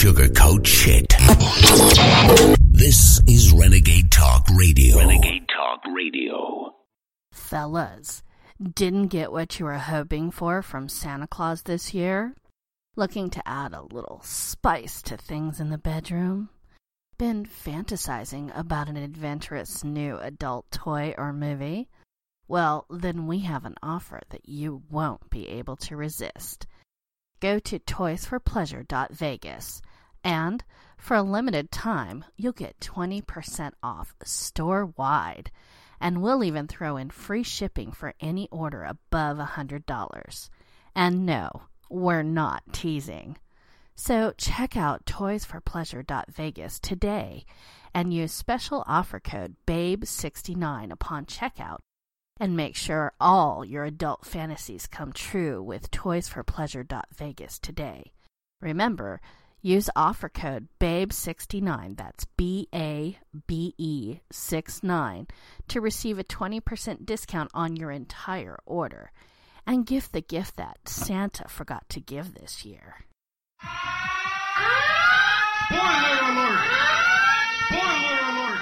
sugarcoat shit. This is Renegade Talk Radio. Renegade Talk Radio. Fellas, didn't get what you were hoping for from Santa Claus this year? Looking to add a little spice to things in the bedroom? Been fantasizing about an adventurous new adult toy or movie? Well, then we have an offer that you won't be able to resist. Go to toysforpleasure.vegas and for a limited time, you'll get 20% off store wide. And we'll even throw in free shipping for any order above $100. And no, we're not teasing. So check out toysforpleasure.vegas today and use special offer code BABE69 upon checkout and make sure all your adult fantasies come true with toysforpleasure.vegas today. Remember, use offer code BABE69, that's B A B E 69, to receive a 20% discount on your entire order. And gift the gift that Santa forgot to give this year. Spoiler alert! Spoiler alert!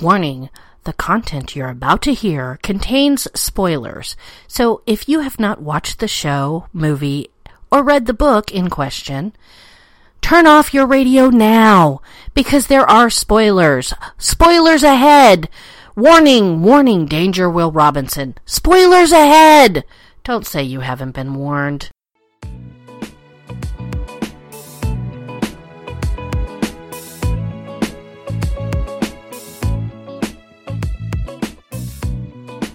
Warning the content you're about to hear contains spoilers. So if you have not watched the show, movie, or read the book in question, turn off your radio now because there are spoilers. Spoilers ahead! Warning, warning, danger, Will Robinson. Spoilers ahead! Don't say you haven't been warned.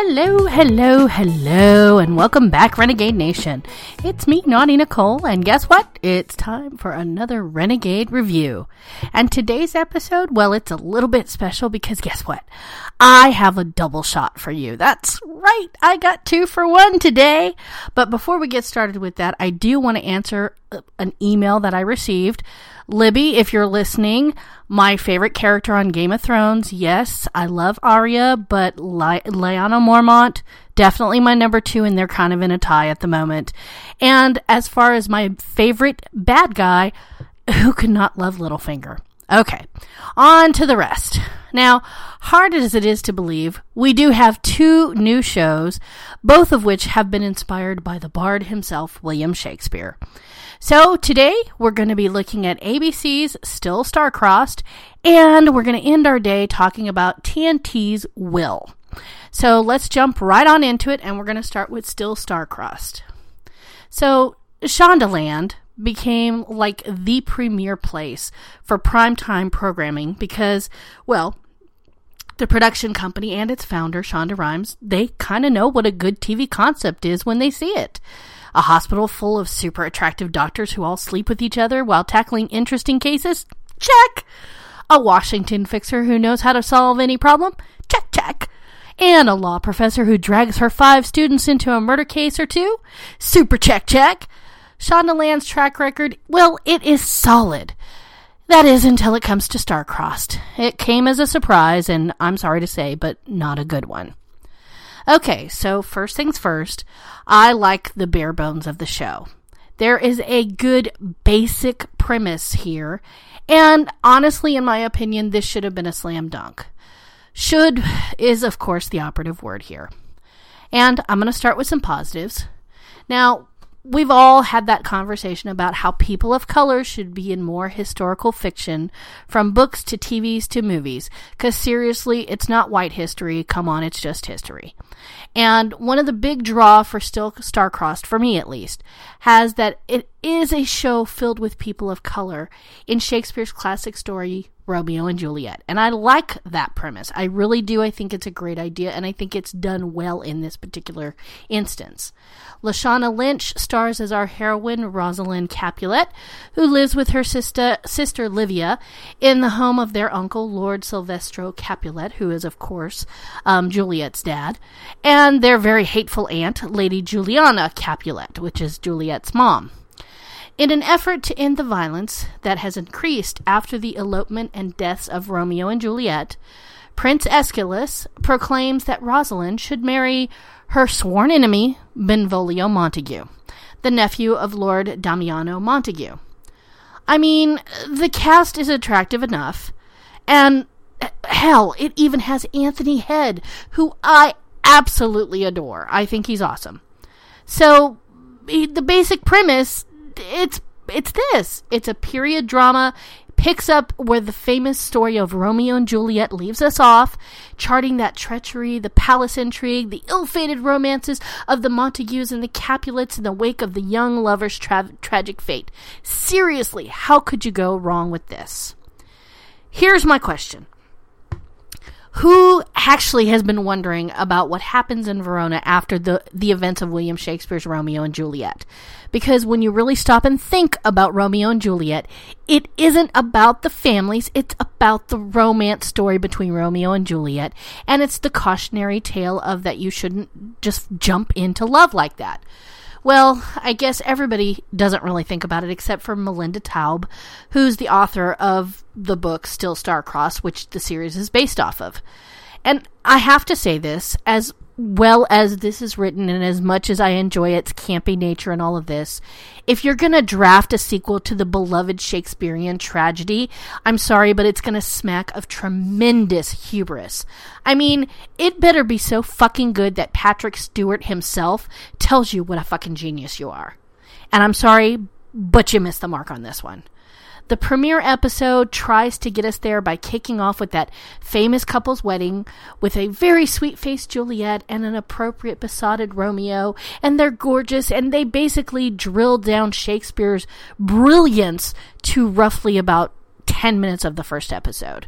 Hello, hello, hello, and welcome back, Renegade Nation. It's me, Naughty Nicole, and guess what? It's time for another Renegade review. And today's episode, well, it's a little bit special because guess what? I have a double shot for you. That's right, I got two for one today. But before we get started with that, I do want to answer an email that I received. Libby, if you're listening, my favorite character on Game of Thrones. Yes, I love Arya, but Le- Lyanna Mormont definitely my number two, and they're kind of in a tie at the moment. And as far as my favorite bad guy, who could not love Littlefinger? Okay, on to the rest. Now, hard as it is to believe, we do have two new shows, both of which have been inspired by the bard himself, William Shakespeare. So today we're going to be looking at ABC's Still Star-Crossed, and we're going to end our day talking about TNT's Will. So let's jump right on into it, and we're going to start with Still Star-Crossed. So Shondaland became like the premier place for primetime programming because, well, the production company and its founder, Shonda Rhimes, they kind of know what a good TV concept is when they see it. A hospital full of super attractive doctors who all sleep with each other while tackling interesting cases? Check. A Washington fixer who knows how to solve any problem? Check, check. And a law professor who drags her five students into a murder case or two? Super check, check. Shondaland's track record, well, it is solid. That is until it comes to Star-Crossed. It came as a surprise, and I'm sorry to say, but not a good one. Okay, so first things first, I like the bare bones of the show. There is a good basic premise here, and honestly, in my opinion, this should have been a slam dunk. Should is, of course, the operative word here. And I'm going to start with some positives. Now, we've all had that conversation about how people of color should be in more historical fiction, from books to TVs to movies. Because seriously, it's not white history. Come on, it's just history. And one of the big draw for Still Star-Crossed, for me at least, has that it is a show filled with people of color in Shakespeare's classic story Romeo and Juliet. And I like that premise. I really do. I think it's a great idea, and I think it's done well in this particular instance. Lashana Lynch stars as our heroine, Rosalind Capulet, who lives with her sister, sister Livia in the home of their uncle, Lord Silvestro Capulet, who is, of course, um, Juliet's dad, and their very hateful aunt, Lady Juliana Capulet, which is Juliet's mom. In an effort to end the violence that has increased after the elopement and deaths of Romeo and Juliet, Prince Escalus proclaims that Rosalind should marry her sworn enemy, Benvolio Montague, the nephew of Lord Damiano Montague. I mean, the cast is attractive enough. And hell, it even has Anthony Head, who I absolutely adore. I think he's awesome. So, the basic premise it's it's this. It's a period drama picks up where the famous story of Romeo and Juliet leaves us off, charting that treachery, the palace intrigue, the ill fated romances of the Montagues and the Capulets in the wake of the young lover's tra- tragic fate. Seriously, how could you go wrong with this? Here's my question who actually has been wondering about what happens in Verona after the, the events of William Shakespeare's Romeo and Juliet. Because when you really stop and think about Romeo and Juliet, it isn't about the families, it's about the romance story between Romeo and Juliet, and it's the cautionary tale of that you shouldn't just jump into love like that. Well, I guess everybody doesn't really think about it except for Melinda Taub, who's the author of the book Still Star-Crossed, which the series is based off of. And I have to say this, as well as this is written and as much as I enjoy its campy nature and all of this, if you're going to draft a sequel to the beloved Shakespearean tragedy, I'm sorry, but it's going to smack of tremendous hubris. I mean, it better be so fucking good that Patrick Stewart himself tells you what a fucking genius you are. And I'm sorry, but you missed the mark on this one. The premiere episode tries to get us there by kicking off with that famous couple's wedding with a very sweet faced Juliet and an appropriate besotted Romeo, and they're gorgeous, and they basically drill down Shakespeare's brilliance to roughly about 10 minutes of the first episode.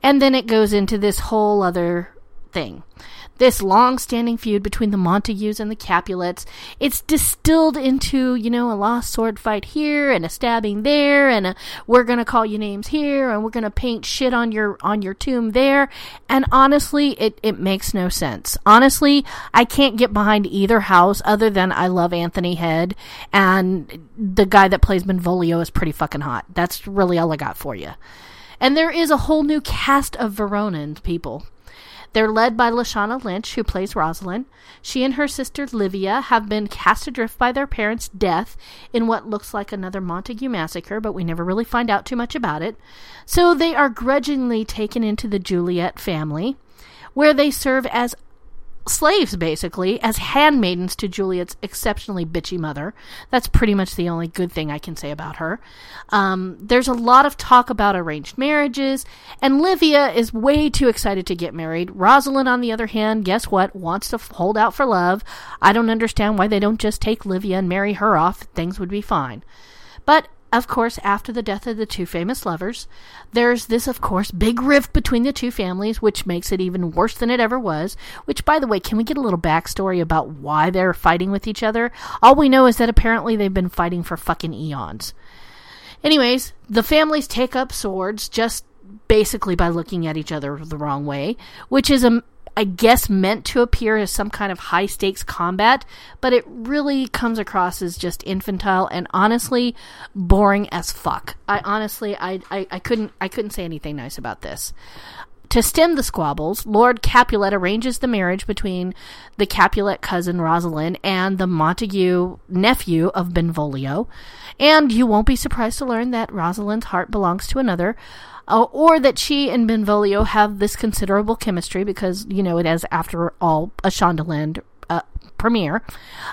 And then it goes into this whole other thing this long-standing feud between the Montagues and the Capulets. It's distilled into, you know, a lost sword fight here and a stabbing there and a we're going to call you names here and we're going to paint shit on your on your tomb there. And honestly, it it makes no sense. Honestly, I can't get behind either house other than I love Anthony Head and the guy that plays Benvolio is pretty fucking hot. That's really all I got for you. And there is a whole new cast of Veronan people. They're led by Lashana Lynch, who plays Rosalind. She and her sister Livia have been cast adrift by their parents' death in what looks like another Montague massacre, but we never really find out too much about it. So they are grudgingly taken into the Juliet family, where they serve as slaves, basically, as handmaidens to Juliet's exceptionally bitchy mother. That's pretty much the only good thing I can say about her. Um, there's a lot of talk about arranged marriages, and Livia is way too excited to get married. Rosalind, on the other hand, guess what? Wants to hold out for love. I don't understand why they don't just take Livia and marry her off. Things would be fine. But of course, after the death of the two famous lovers, there's this, of course, big rift between the two families, which makes it even worse than it ever was. Which, by the way, can we get a little backstory about why they're fighting with each other? All we know is that apparently they've been fighting for fucking eons. Anyways, the families take up swords just basically by looking at each other the wrong way, which is a I guess meant to appear as some kind of high stakes combat, but it really comes across as just infantile and honestly boring as fuck. I honestly I, I, I couldn't I couldn't say anything nice about this. To stem the squabbles, Lord Capulet arranges the marriage between the Capulet cousin Rosalind and the Montague nephew of Benvolio. And you won't be surprised to learn that Rosalind's heart belongs to another, uh, or that she and Benvolio have this considerable chemistry because, you know, it is, after all, a Shondaland uh, premiere.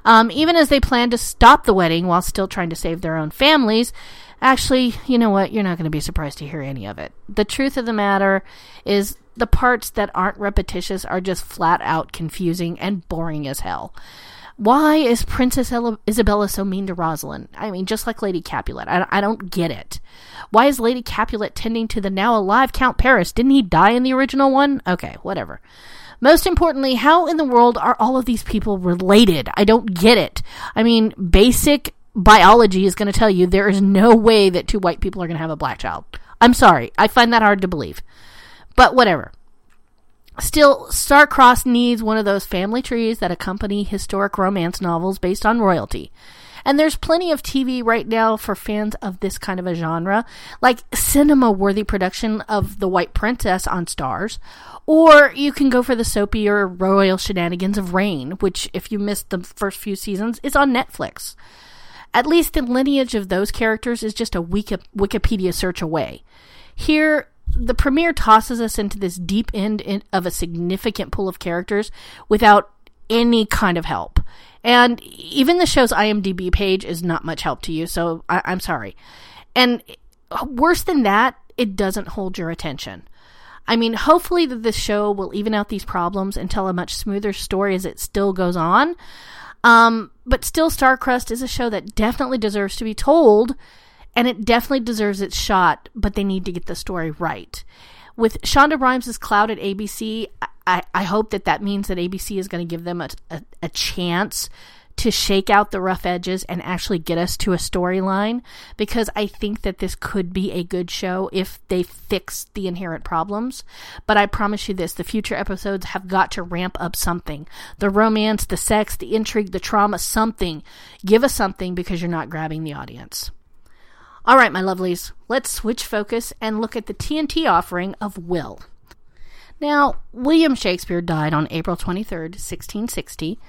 Um, even as they plan to stop the wedding while still trying to save their own families, actually, you know what? You're not going to be surprised to hear any of it. The truth of the matter is the parts that aren't repetitious are just flat out confusing and boring as hell. Why is Princess Isabella so mean to Rosalind? I mean, just like Lady Capulet. I, I don't get it. Why is Lady Capulet tending to the now alive Count Paris? Didn't he die in the original one? Okay, whatever. Most importantly, how in the world are all of these people related? I don't get it. I mean, basic biology is going to tell you there is no way that two white people are going to have a black child. I'm sorry. I find that hard to believe. But whatever. Still, Star-Crossed needs one of those family trees that accompany historic romance novels based on royalty. And there's plenty of TV right now for fans of this kind of a genre, like cinema worthy production of The White Princess on Starz, Or you can go for the soapy or royal shenanigans of Reign, which, if you missed the first few seasons, is on Netflix. At least the lineage of those characters is just a Wikipedia search away. Here, the premiere tosses us into this deep end in, of a significant pool of characters without any kind of help. And even the show's IMDb page is not much help to you, so I, I'm sorry. And worse than that, it doesn't hold your attention. I mean, hopefully that this show will even out these problems and tell a much smoother story as it still goes on. Um, but still, Star-Crossed is a show that definitely deserves to be told, and it definitely deserves its shot, but they need to get the story right. With Shonda Rhimes' Cloud at ABC, I, I hope that that means that ABC is going to give them a, a, a chance to shake out the rough edges and actually get us to a storyline because I think that this could be a good show if they fix the inherent problems. But I promise you this the future episodes have got to ramp up something the romance, the sex, the intrigue, the trauma, something. Give us something because you're not grabbing the audience. All right, my lovelies, let's switch focus and look at the TNT offering of Will. Now, William Shakespeare died on April 23rd, 1660.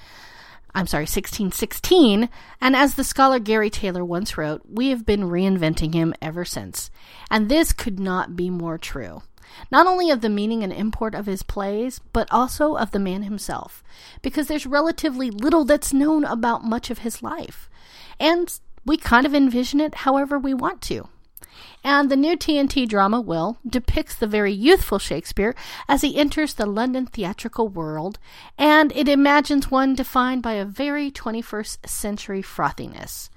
I'm sorry, 1616, and as the scholar Gary Taylor once wrote, we have been reinventing him ever since. And this could not be more true. Not only of the meaning and import of his plays, but also of the man himself, because there's relatively little that's known about much of his life. And we kind of envision it however we want to. And the new TNT drama, Will, depicts the very youthful Shakespeare as he enters the London theatrical world, and it imagines one defined by a very 21st century frothiness.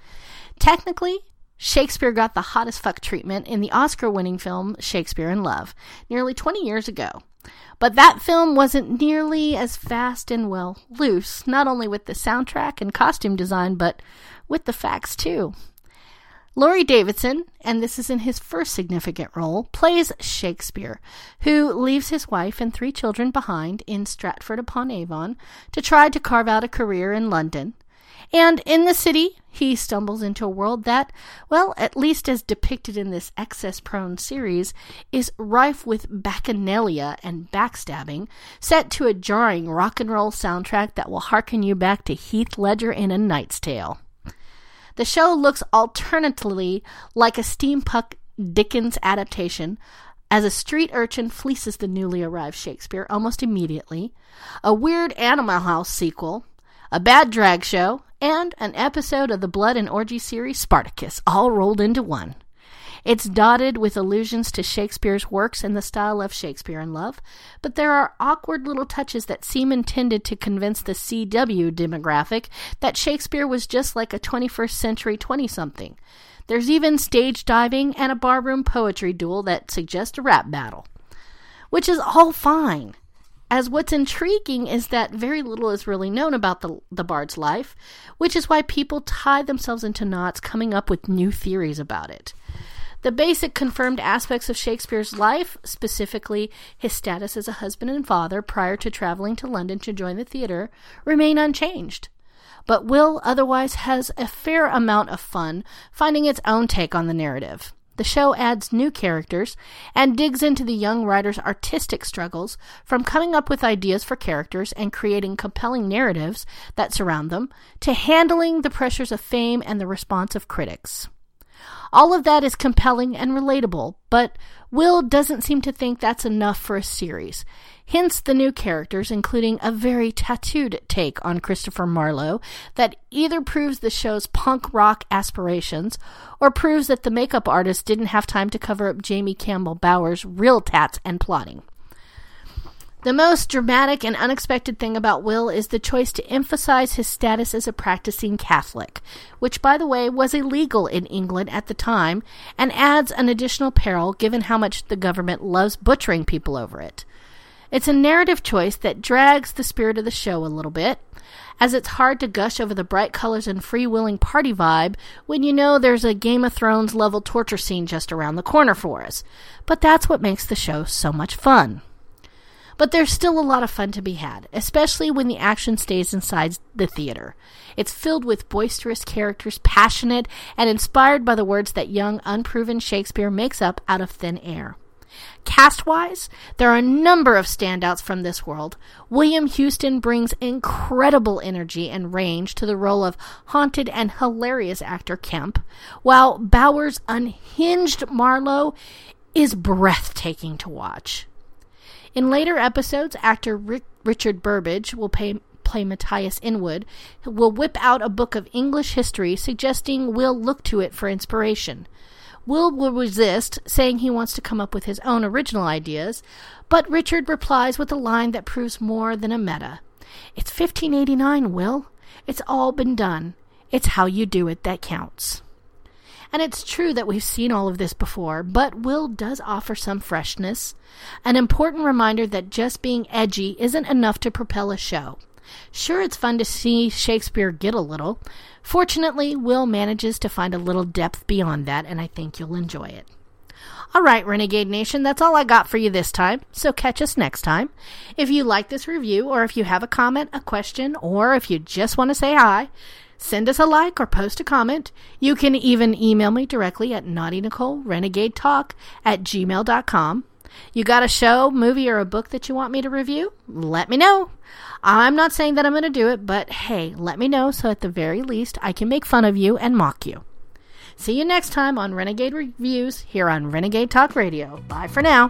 Technically, Shakespeare got the hottest fuck treatment in the Oscar winning film Shakespeare in Love nearly 20 years ago. But that film wasn't nearly as fast and, well, loose, not only with the soundtrack and costume design, but with the facts too. Laurie Davidson, and this is in his first significant role, plays Shakespeare, who leaves his wife and three children behind in Stratford upon Avon to try to carve out a career in London. And in the city, he stumbles into a world that, well, at least as depicted in this excess prone series, is rife with bacchanalia and backstabbing, set to a jarring rock and roll soundtrack that will harken you back to Heath Ledger in A Knight's Tale. The show looks alternately like a steampunk Dickens adaptation as a street urchin fleeces the newly arrived Shakespeare almost immediately, a weird Animal House sequel, a bad drag show, and an episode of the Blood and Orgy series Spartacus, all rolled into one. It's dotted with allusions to Shakespeare's works in the style of Shakespeare in Love, but there are awkward little touches that seem intended to convince the CW demographic that Shakespeare was just like a 21st century 20 something. There's even stage diving and a barroom poetry duel that suggest a rap battle. Which is all fine. As what's intriguing is that very little is really known about the, the bard's life, which is why people tie themselves into knots coming up with new theories about it. The basic confirmed aspects of Shakespeare's life, specifically his status as a husband and father prior to traveling to London to join the theater, remain unchanged. But Will otherwise has a fair amount of fun finding its own take on the narrative. The show adds new characters and digs into the young writer's artistic struggles from coming up with ideas for characters and creating compelling narratives that surround them to handling the pressures of fame and the response of critics. All of that is compelling and relatable, but Will doesn't seem to think that's enough for a series. Hence the new characters, including a very tattooed take on Christopher Marlowe that either proves the show's punk rock aspirations or proves that the makeup artist didn't have time to cover up Jamie Campbell Bower's real tats and plotting. The most dramatic and unexpected thing about Will is the choice to emphasize his status as a practicing Catholic, which, by the way, was illegal in England at the time and adds an additional peril given how much the government loves butchering people over it. It's a narrative choice that drags the spirit of the show a little bit, as it's hard to gush over the bright colors and free-willing party vibe when you know there's a Game of Thrones level torture scene just around the corner for us. But that's what makes the show so much fun. But there's still a lot of fun to be had, especially when the action stays inside the theater. It's filled with boisterous characters, passionate, and inspired by the words that young, unproven Shakespeare makes up out of thin air. Cast wise, there are a number of standouts from this world. William Houston brings incredible energy and range to the role of haunted and hilarious actor Kemp, while Bower's unhinged Marlowe is breathtaking to watch. In later episodes, actor Rick- Richard Burbage will pay, play Mattias Inwood, will whip out a book of English history, suggesting Will look to it for inspiration. Will will resist, saying he wants to come up with his own original ideas, but Richard replies with a line that proves more than a meta. It's 1589, Will. It's all been done. It's how you do it that counts. And it's true that we've seen all of this before, but Will does offer some freshness, an important reminder that just being edgy isn't enough to propel a show. Sure, it's fun to see Shakespeare get a little. Fortunately, Will manages to find a little depth beyond that, and I think you'll enjoy it. All right, Renegade Nation, that's all I got for you this time, so catch us next time. If you like this review, or if you have a comment, a question, or if you just want to say hi, send us a like or post a comment. You can even email me directly at naughty nicole renegade talk at gmail.com. You got a show, movie, or a book that you want me to review? Let me know. I'm not saying that I'm going to do it, but hey, let me know so at the very least I can make fun of you and mock you. See you next time on Renegade Reviews here on Renegade Talk Radio. Bye for now.